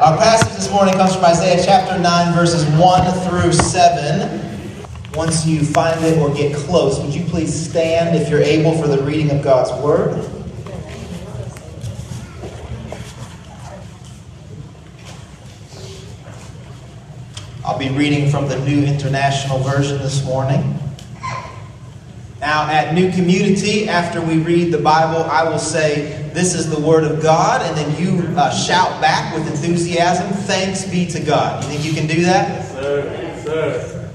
Our passage this morning comes from Isaiah chapter 9, verses 1 through 7. Once you find it or get close, would you please stand if you're able for the reading of God's Word? I'll be reading from the New International Version this morning. Now, at New Community, after we read the Bible, I will say, This is the Word of God, and then you uh, shout back with enthusiasm, Thanks be to God. You think you can do that? Yes, sir. Yes, sir.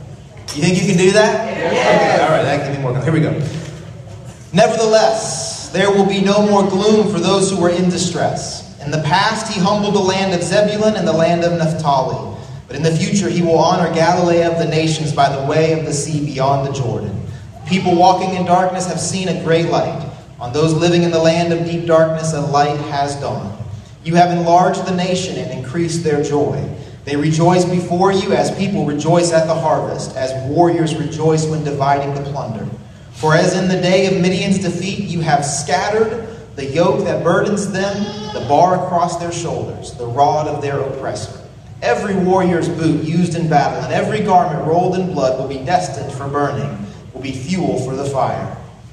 You think you can do that? Yes. Okay, all right, that give me more. Here we go. Nevertheless, there will be no more gloom for those who are in distress. In the past, he humbled the land of Zebulun and the land of Naphtali. But in the future, he will honor Galilee of the nations by the way of the sea beyond the Jordan. People walking in darkness have seen a great light. On those living in the land of deep darkness, a light has dawned. You have enlarged the nation and increased their joy. They rejoice before you as people rejoice at the harvest, as warriors rejoice when dividing the plunder. For as in the day of Midian's defeat, you have scattered the yoke that burdens them, the bar across their shoulders, the rod of their oppressor. Every warrior's boot used in battle and every garment rolled in blood will be destined for burning will be fuel for the fire.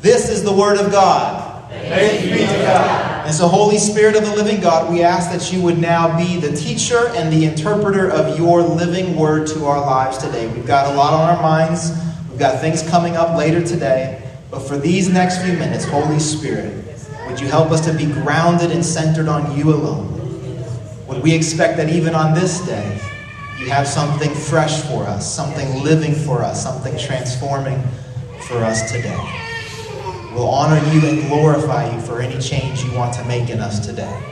This is the word of God. Thanks be to God. And so, Holy Spirit of the living God, we ask that you would now be the teacher and the interpreter of your living word to our lives today. We've got a lot on our minds, we've got things coming up later today. But for these next few minutes, Holy Spirit, would you help us to be grounded and centered on you alone? Would we expect that even on this day, you have something fresh for us, something living for us, something transforming for us today. We'll honor you and glorify you for any change you want to make in us today.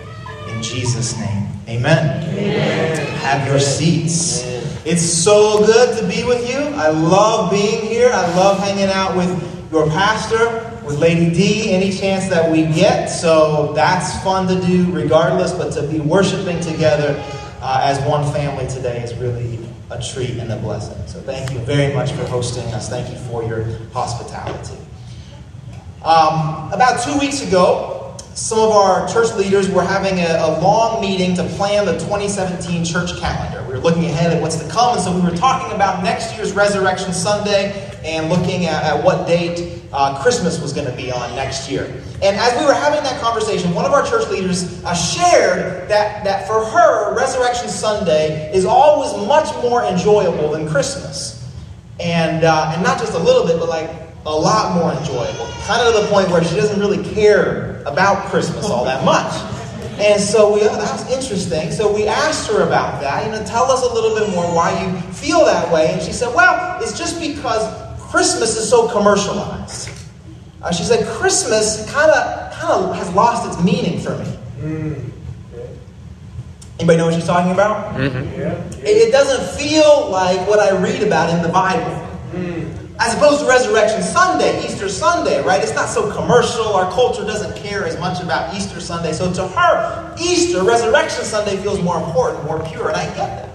In Jesus' name, amen. amen. Have your seats. It's so good to be with you. I love being here. I love hanging out with your pastor, with Lady D, any chance that we get. So that's fun to do regardless, but to be worshiping together uh, as one family today is really a treat and a blessing. So thank you very much for hosting us. Thank you for your hospitality. Um, about two weeks ago, some of our church leaders were having a, a, long meeting to plan the 2017 church calendar. We were looking ahead at what's to come, and so we were talking about next year's Resurrection Sunday and looking at, at what date uh, Christmas was going to be on next year. And as we were having that conversation, one of our church leaders uh, shared that, that for her, Resurrection Sunday is always much more enjoyable than Christmas. And, uh, and not just a little bit, but like a lot more enjoyable. Kind of to the point where she doesn't really care about Christmas all that much. And so we, oh, that was interesting. So we asked her about that. You know, tell us a little bit more why you feel that way. And she said, well, it's just because Christmas is so commercialized. Uh, she said Christmas kind of kind of has lost its meaning for me. Mm. Anybody know what she's talking about? Mm-hmm. Yeah. It, it, doesn't feel like what I read about in the Bible. Mm. As opposed to Resurrection Sunday, Easter Sunday, right? It's not so commercial. Our culture doesn't care as much about Easter Sunday. So to her, Easter, Resurrection Sunday feels more important, more pure. And I get that.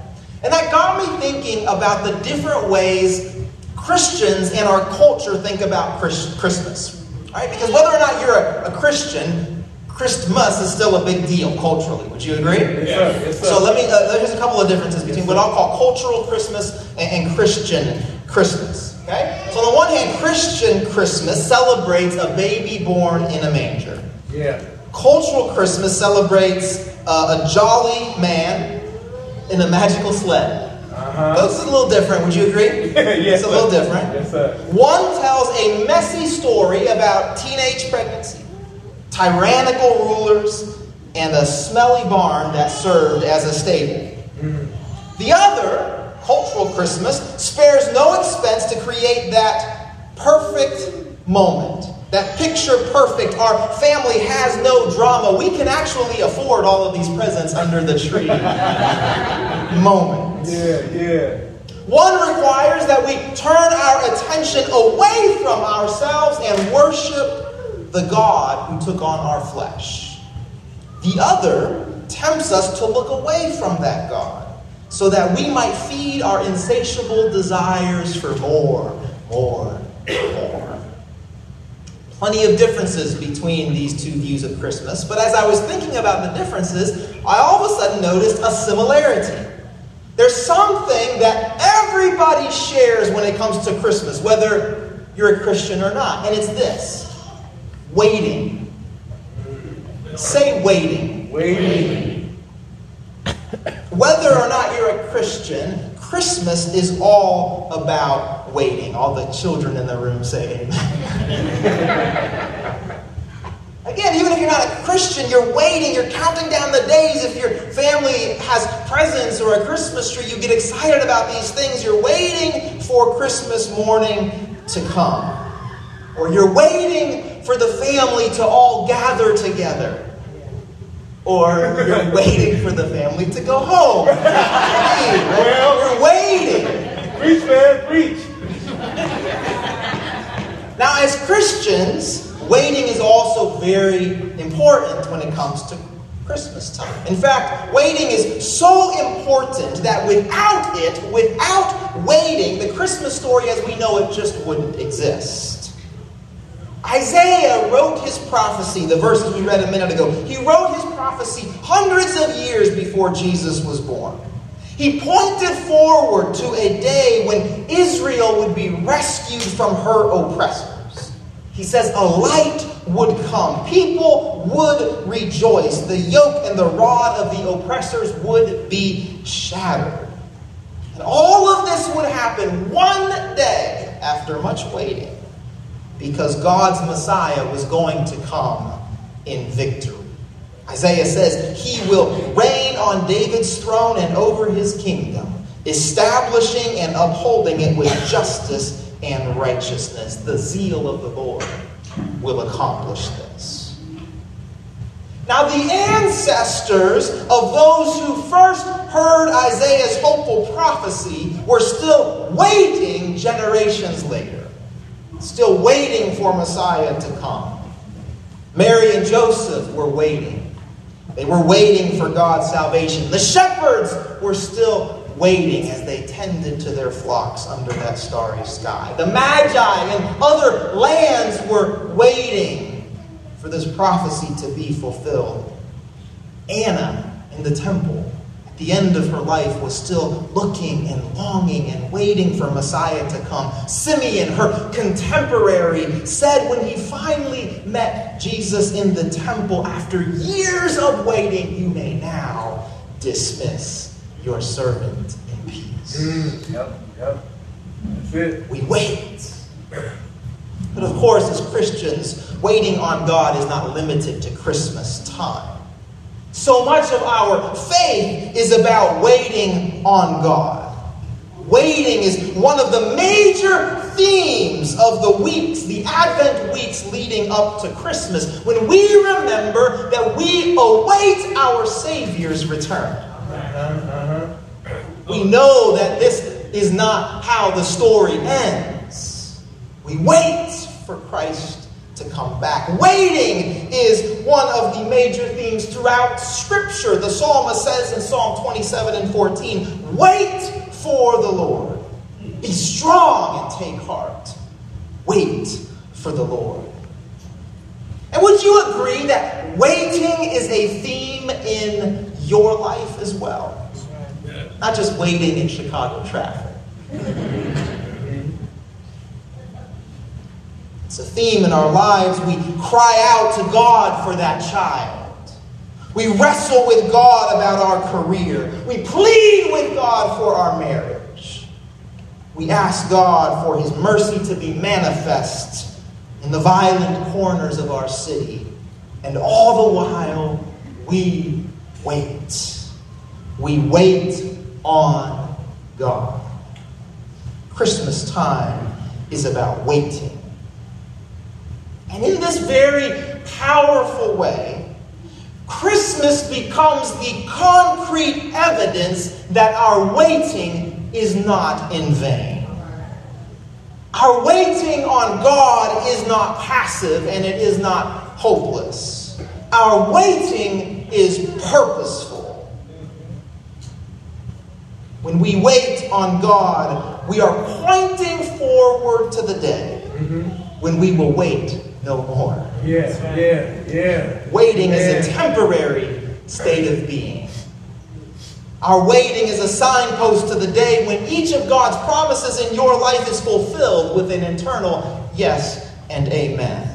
And that got me thinking about the different ways Christians and our culture think about Christmas. Right? Because whether or not you're a, a Christian, Christmas is still a big deal culturally. Would you agree? Yes, sir. So let me. Uh, there's a couple of differences between what I'll call cultural Christmas and, and Christian Christmas. Okay. So on the one hand, Christian Christmas celebrates a baby born in a manger. Yeah. Cultural Christmas celebrates uh, a jolly man in a magical sled. Uh-huh. This is a little different. Would you agree? yes, it's a little different. Yes, sir. One tells a messy story about teenage pregnancy, tyrannical rulers, and a smelly barn that served as a stable. Mm. The other, cultural Christmas, spares no expense to create that perfect moment. That picture perfect. Our family has no drama. We can actually afford all of these presents under the tree. moment. Yeah, yeah. One requires that we turn our attention away from ourselves and worship the God who took on our flesh. The other tempts us to look away from that God so that we might feed our insatiable desires for more, more, more. Plenty of differences between these two views of Christmas, but as I was thinking about the differences, I all of a sudden noticed a similarity. There's something that everybody shares when it comes to Christmas, whether you're a Christian or not, and it's this waiting. Say waiting. Waiting. Whether or not you're a Christian, Christmas is all about waiting. All the children in the room say amen. Again, even if you're not a Christian, you're waiting, you're counting down the days. If your family has presents or a Christmas tree, you get excited about these things. You're waiting for Christmas morning to come. Or you're waiting for the family to all gather together. Or you're waiting for the family to go home. well, you're waiting. Preach, man, preach. Now, as Christians, Waiting is also very important when it comes to Christmas time. In fact, waiting is so important that without it, without waiting, the Christmas story as we know it just wouldn't exist. Isaiah wrote his prophecy, the verses we read a minute ago. He wrote his prophecy hundreds of years before Jesus was born. He pointed forward to a day when Israel would be rescued from her oppressors. He says a light would come. People would rejoice. The yoke and the rod of the oppressors would be shattered. And all of this would happen one day after much waiting because God's Messiah was going to come in victory. Isaiah says he will reign on David's throne and over his kingdom, establishing and upholding it with justice and righteousness. The zeal of the Lord will accomplish this. Now, the ancestors of those who first heard Isaiah's hopeful prophecy were still waiting generations later, still waiting for Messiah to come. Mary and Joseph were waiting. They were waiting for God's salvation. The shepherds were still waiting as they tended to their flocks under that starry sky. The Magi and other lands were waiting for this prophecy to be fulfilled. Anna in the temple the end of her life was still looking and longing and waiting for Messiah to come. Simeon, her contemporary, said when he finally met Jesus in the temple after years of waiting, You may now dismiss your servant in peace. Mm, yep, yep. That's it. We wait. But of course, as Christians, waiting on God is not limited to Christmas time. So much of our faith is about waiting on God. Waiting is one of the major themes of the weeks, the Advent weeks leading up to Christmas, when we remember that we await our Savior's return. We know that this is not how the story ends. We wait for Christ to come back. Waiting is one of the major themes throughout Scripture. The psalmist says in Psalm 27 and 14 Wait for the Lord. Be strong and take heart. Wait for the Lord. And would you agree that waiting is a theme in your life as well. Not just waiting in Chicago traffic. It's a theme in our lives. We cry out to God for that child. We wrestle with God about our career. We plead with God for our marriage. We ask God for His mercy to be manifest in the violent corners of our city. And all the while, we wait. We wait on God. Christmas time is about waiting. This very powerful way, Christmas becomes the concrete evidence that our waiting is not in vain. Our waiting on God is not passive and it is not hopeless. Our waiting is purposeful. When we wait on God, we are pointing forward to the day mm-hmm. when we will wait no more. Yeah, yeah, yeah. Waiting is a temporary state of being. Our waiting is a signpost to the day when each of God's promises in your life is fulfilled with an eternal yes and amen.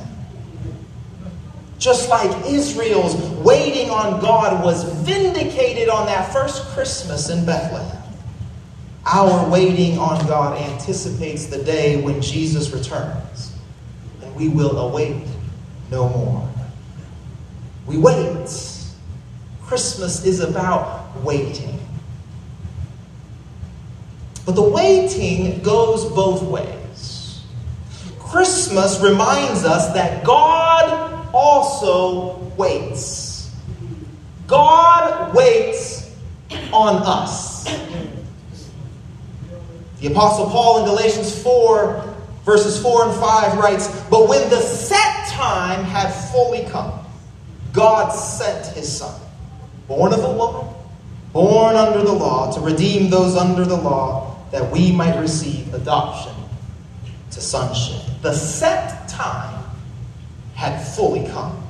Just like Israel's waiting on God was vindicated on that first Christmas in Bethlehem, our waiting on God anticipates the day when Jesus returns, we will await no more. We wait. Christmas is about waiting. But the waiting goes both ways. Christmas reminds us that God also waits. God waits on us. The Apostle Paul in Galatians 4, verses 4 and 5 writes, But when the set time had fully come, God sent his Son, born of a woman, born under the law, to redeem those under the law, that we might receive adoption to sonship. The set time had fully come.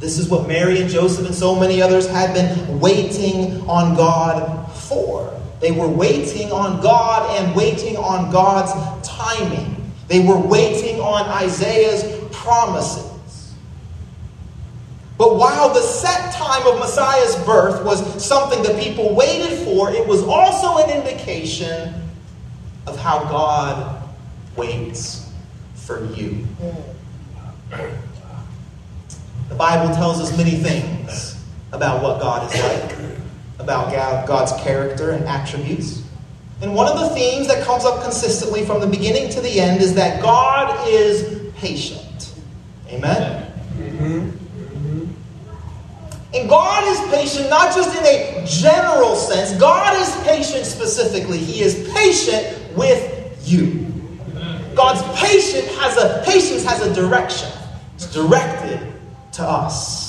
This is what Mary and Joseph and so many others had been waiting on God for. They were waiting on God and waiting on God's timing. They were waiting on Isaiah's promises. But while the set time of Messiah's birth was something that people waited for, it was also an indication of how God waits for you. The Bible tells us many things about what God is like, about God's character and attributes. And one of the themes that comes up consistently from the beginning to the end is that God is patient. Amen? Mm-hmm. And God is patient not just in a general sense, God is patient specifically. He is patient with you. God's patient has a patience has a direction. It's directed to us.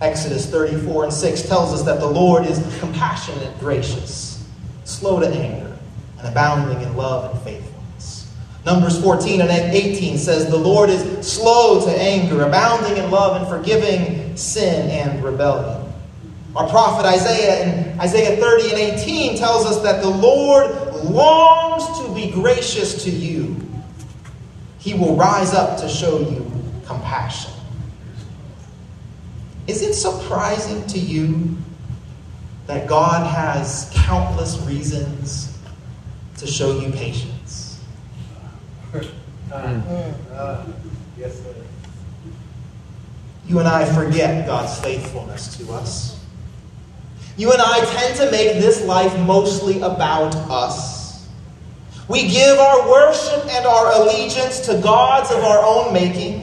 Exodus 34 and 6 tells us that the Lord is compassionate, gracious, slow to anger, and abounding in love and faithfulness. Numbers 14 and 18 says, The Lord is slow to anger, abounding in love, and forgiving sin and rebellion. Our prophet Isaiah in Isaiah 30 and 18 tells us that the Lord longs to be gracious to you. He will rise up to show you compassion. Is it surprising to you that God has countless reasons to show you patience? Uh, yes, sir. You and I forget God's faithfulness to us. You and I tend to make this life mostly about us. We give our worship and our allegiance to gods of our own making.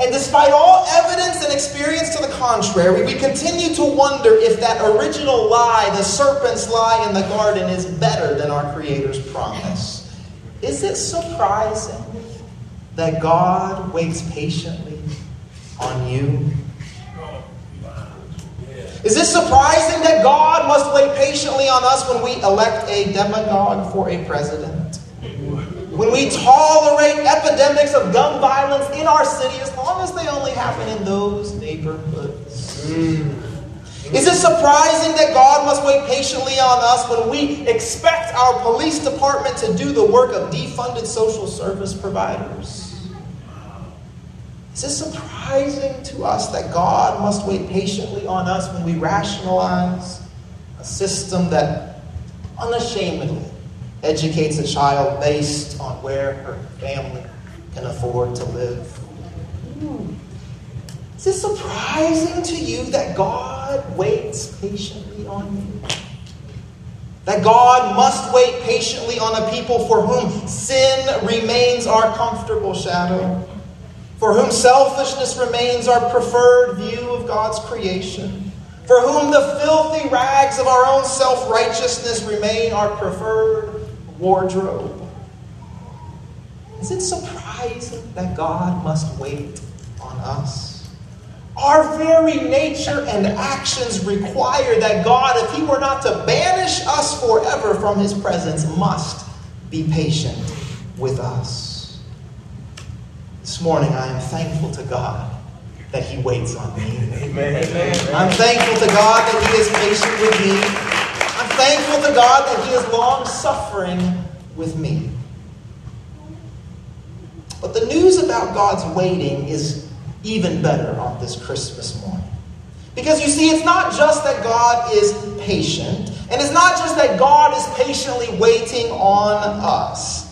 And despite all evidence and experience to the contrary, we continue to wonder if that original lie, the serpent's lie in the garden, is better than our Creator's promise. Is it surprising that God waits patiently on you? Is it surprising that God must wait patiently on us when we elect a demagogue for a president? When we tolerate epidemics of gun violence in our city, as they only happen in those neighborhoods? Is it surprising that God must wait patiently on us when we expect our police department to do the work of defunded social service providers? Is it surprising to us that God must wait patiently on us when we rationalize a system that unashamedly educates a child based on where her family can afford to live? Is it surprising to you that God waits patiently on you? That God must wait patiently on a people for whom sin remains our comfortable shadow? for whom selfishness remains our preferred view of God's creation, for whom the filthy rags of our own self righteousness remain our preferred wardrobe. Is it surprising that God must wait on us? Our very nature and actions require that God, if He were not to banish us forever from His presence, must be patient with us. This morning, I am thankful to God that He waits on me. Amen. Amen. I'm thankful to God that He is patient with me. I'm thankful to God that He is long suffering with me. But the news about God's waiting is even better on this Christmas morning. Because you see, it's not just that God is patient, and it's not just that God is patiently waiting on us.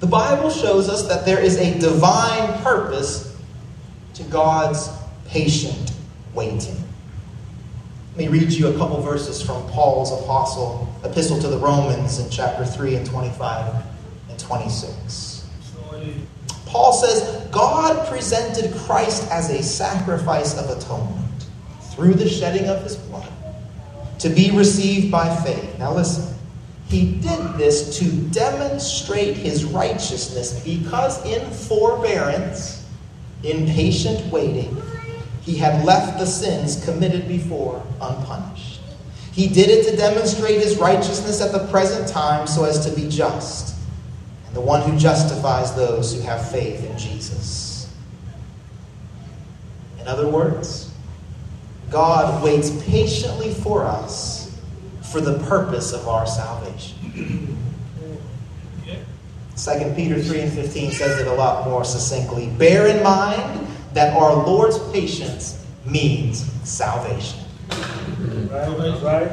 The Bible shows us that there is a divine purpose to God's patient waiting. Let me read you a couple verses from Paul's apostle epistle to the Romans in chapter 3 and 25 and 26. Paul says, God presented Christ as a sacrifice of atonement through the shedding of his blood to be received by faith. Now listen. He did this to demonstrate his righteousness because in forbearance, in patient waiting, he had left the sins committed before unpunished. He did it to demonstrate his righteousness at the present time so as to be just, the one who justifies those who have faith in Jesus. In other words, God waits patiently for us for the purpose of our salvation. 2 Peter 3 and 15 says it a lot more succinctly. Bear in mind that our Lord's patience means salvation.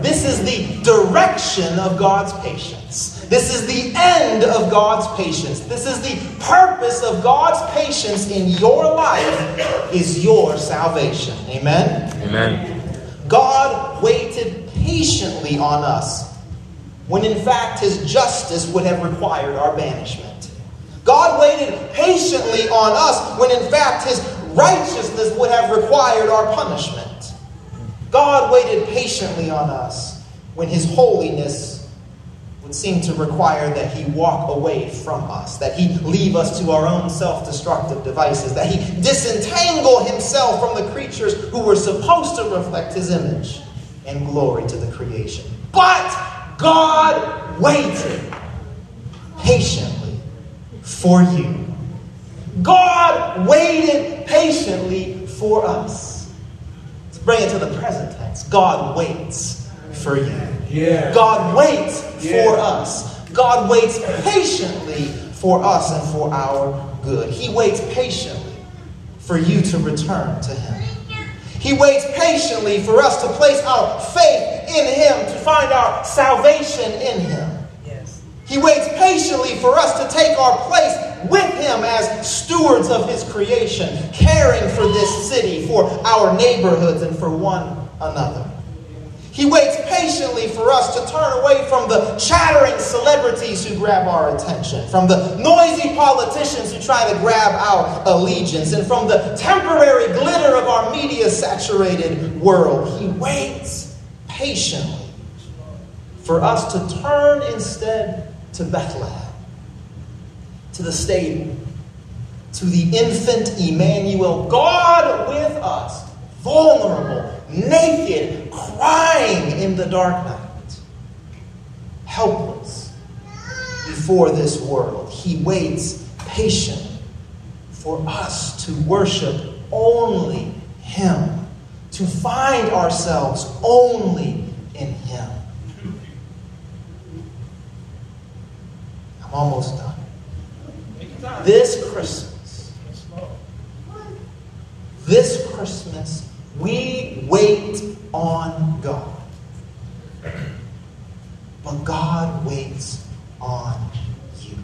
This is the direction of God's patience. This is the end of God's patience. This is the purpose of God's patience in your life is your salvation. Amen. Amen. God waited patiently on us when in fact his justice would have required our banishment. God waited patiently on us when in fact his righteousness would have required our punishment. God waited patiently on us when his holiness would seem to require that he walk away from us, that he leave us to our own self destructive devices, that he disentangle himself from the creatures who were supposed to reflect his image and glory to the creation. But God waited patiently for you. God waited patiently for us. Bring it to the present tense. God waits for you. Yeah. God waits Yeah. for us. God waits patiently for us and for our good. He waits patiently for you to return to Him. He waits patiently for us to place our faith in Him, to find our salvation in Him. He waits patiently for us to take our place with Him as stewards of His creation, caring for this city, for our neighborhoods, and for one another. He waits patiently for us to turn away from the chattering celebrities who grab our attention, from the noisy politicians who try to grab our allegiance, and from the temporary glitter of our media saturated world. He waits patiently for us to turn instead to Bethlehem, to the stable, to the infant Emmanuel, God with us, vulnerable, naked, crying in the dark night, helpless before this world. He waits patiently for us to worship only Him, to find ourselves only in Him. I'm almost done. This Christmas, this Christmas, we wait on God. But God waits on you.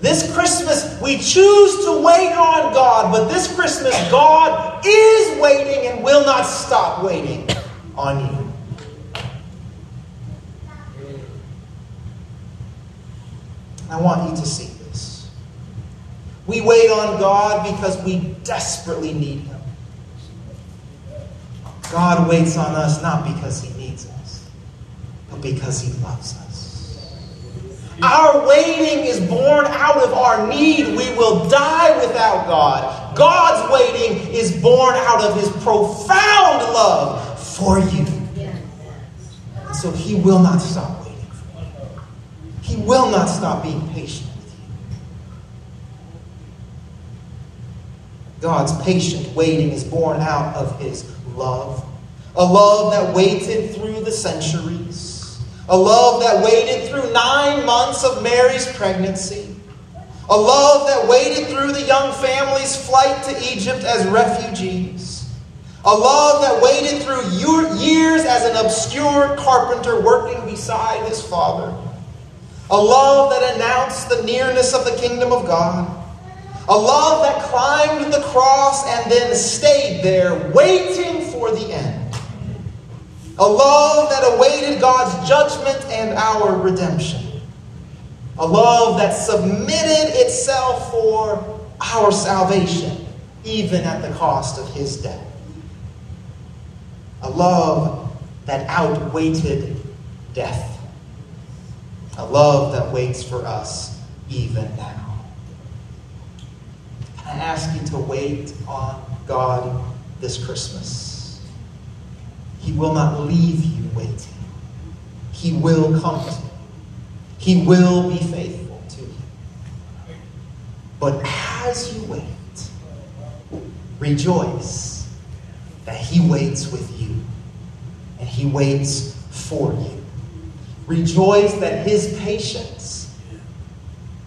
This Christmas, we choose to wait on God, but this Christmas, God is waiting and will not stop waiting on you. I want you to see this. We wait on God because we desperately need Him. God waits on us not because He needs us, but because He loves us. Our waiting is born out of our need. We will die without God. God's waiting is born out of His profound love for you. So He will not stop. He will not stop being patient with you. God's patient waiting is born out of His love. A love that waited through the centuries. A love that waited through nine months of Mary's pregnancy. A love that waited through the young family's flight to Egypt as refugees. A love that waited through years as an obscure carpenter working beside his father. A love that announced the nearness of the kingdom of God. A love that climbed the cross and then stayed there, waiting for the end. A love that awaited God's judgment and our redemption. A love that submitted itself for our salvation, even at the cost of his death. A love that outweighted death. A love that waits for us even now. I ask you to wait on God this Christmas. He will not leave you waiting. He will come to you. He will be faithful to you. But as you wait, rejoice that He waits with you and He waits for you. Rejoice that His patience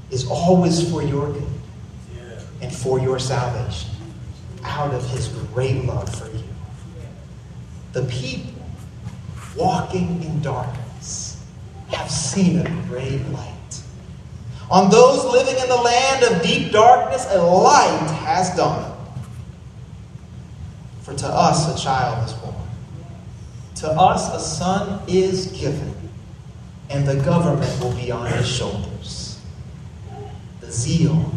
is always for your good and for your salvation out of his great love for you. The people walking in darkness have seen a great light. On those living in the land of deep darkness, a light has dawned. For to us a child is born, to us a son is given, and the government will be on his shoulders. The zeal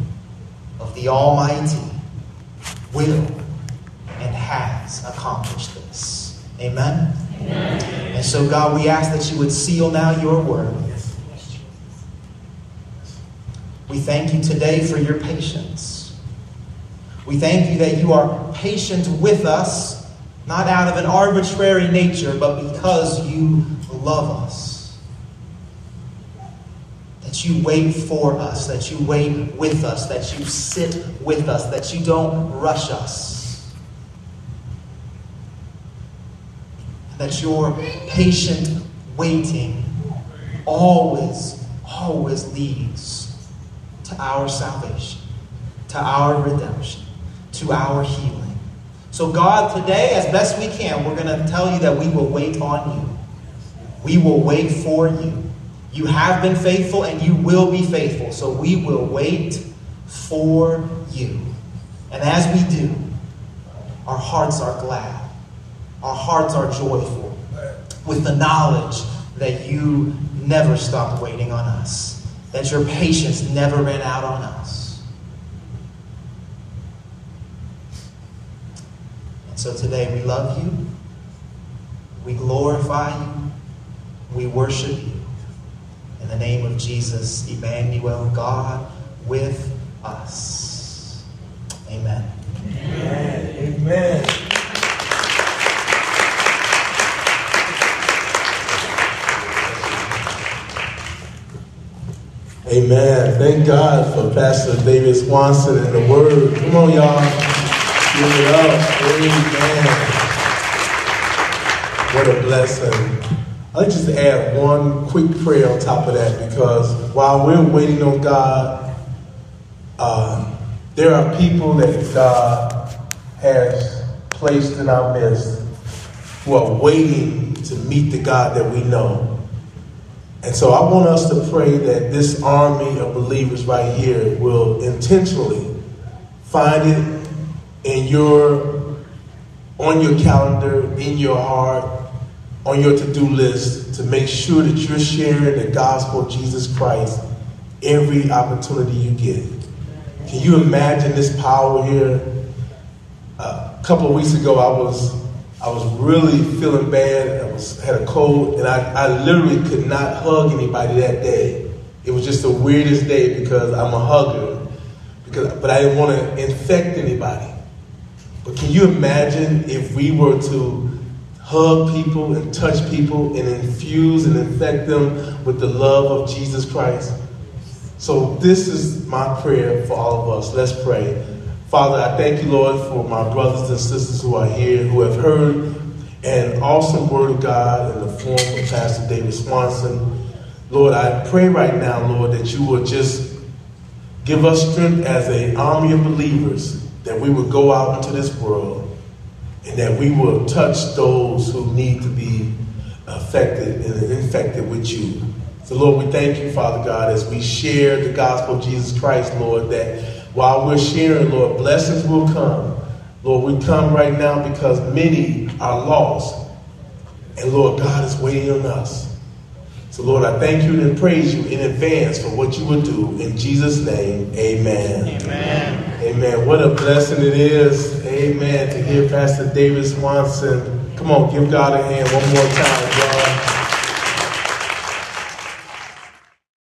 of the Almighty will and has accomplished this. Amen? Amen? And so, God, we ask that you would seal now your word. We thank you today for your patience. We thank you that you are patient with us, not out of an arbitrary nature, but because you love us that you wait for us, that you wait with us, that you sit with us, that you don't rush us. That your patient waiting always, always leads to our salvation, to our redemption, to our healing. So, God, today, as best we can, we're going to tell you that we will wait on you. We will wait for you. You have been faithful and you will be faithful. So we will wait for you. And as we do, our hearts are glad. Our hearts are joyful with the knowledge that you never stopped waiting on us, that your patience never ran out on us. And so today we love you, we glorify you, we worship you. The name of Jesus, Emmanuel, God with us. Amen. Amen. Amen. Amen. Thank God for Pastor David Swanson and the word. Come on, y'all. Give it up. Amen. What a blessing. I'd just add one quick prayer on top of that because while we're waiting on God, uh, there are people that God has placed in our midst who are waiting to meet the God that we know. And so I want us to pray that this army of believers right here will intentionally find it in your on your calendar, in your heart, on your to do list to make sure that you're sharing the gospel of Jesus Christ every opportunity you get. Can you imagine this power here? Uh, a couple of weeks ago, I was I was really feeling bad. I was had a cold, and I, I literally could not hug anybody that day. It was just the weirdest day because I'm a hugger, because but I didn't want to infect anybody. But can you imagine if we were to hug people and touch people and infuse and infect them with the love of Jesus Christ? So this is my prayer for all of us. Let's pray. Father, I thank you, Lord, for my brothers and sisters who are here, who have heard an awesome word of God in the form of Pastor David Swanson. Lord, I pray right now, Lord, that you will just give us strength as an army of believers, that we would go out into this world and that we will touch those who need to be affected and infected with you. So, Lord, we thank you, Father God, as we share the gospel of Jesus Christ, Lord, that while we're sharing, Lord, blessings will come. Lord, we come right now because many are lost. And Lord, God is waiting on us. So, Lord, I thank you and praise you in advance for what you will do. In Jesus' name, amen. Amen. Amen. What a blessing it is, amen, to hear Pastor David Swanson. Come on, give God a hand one more time.